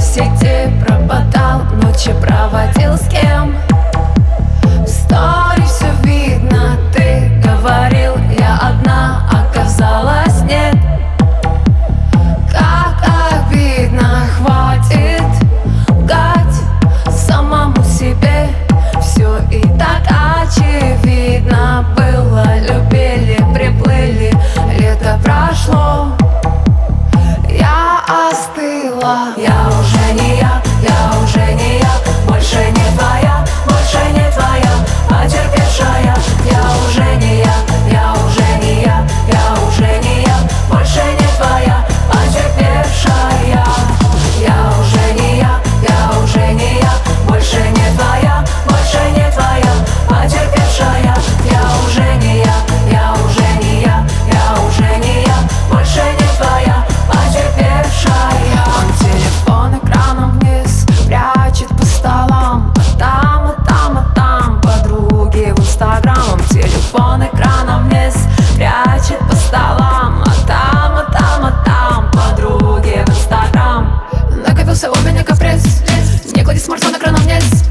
сети пропадал Ночи проводил с кем? finest.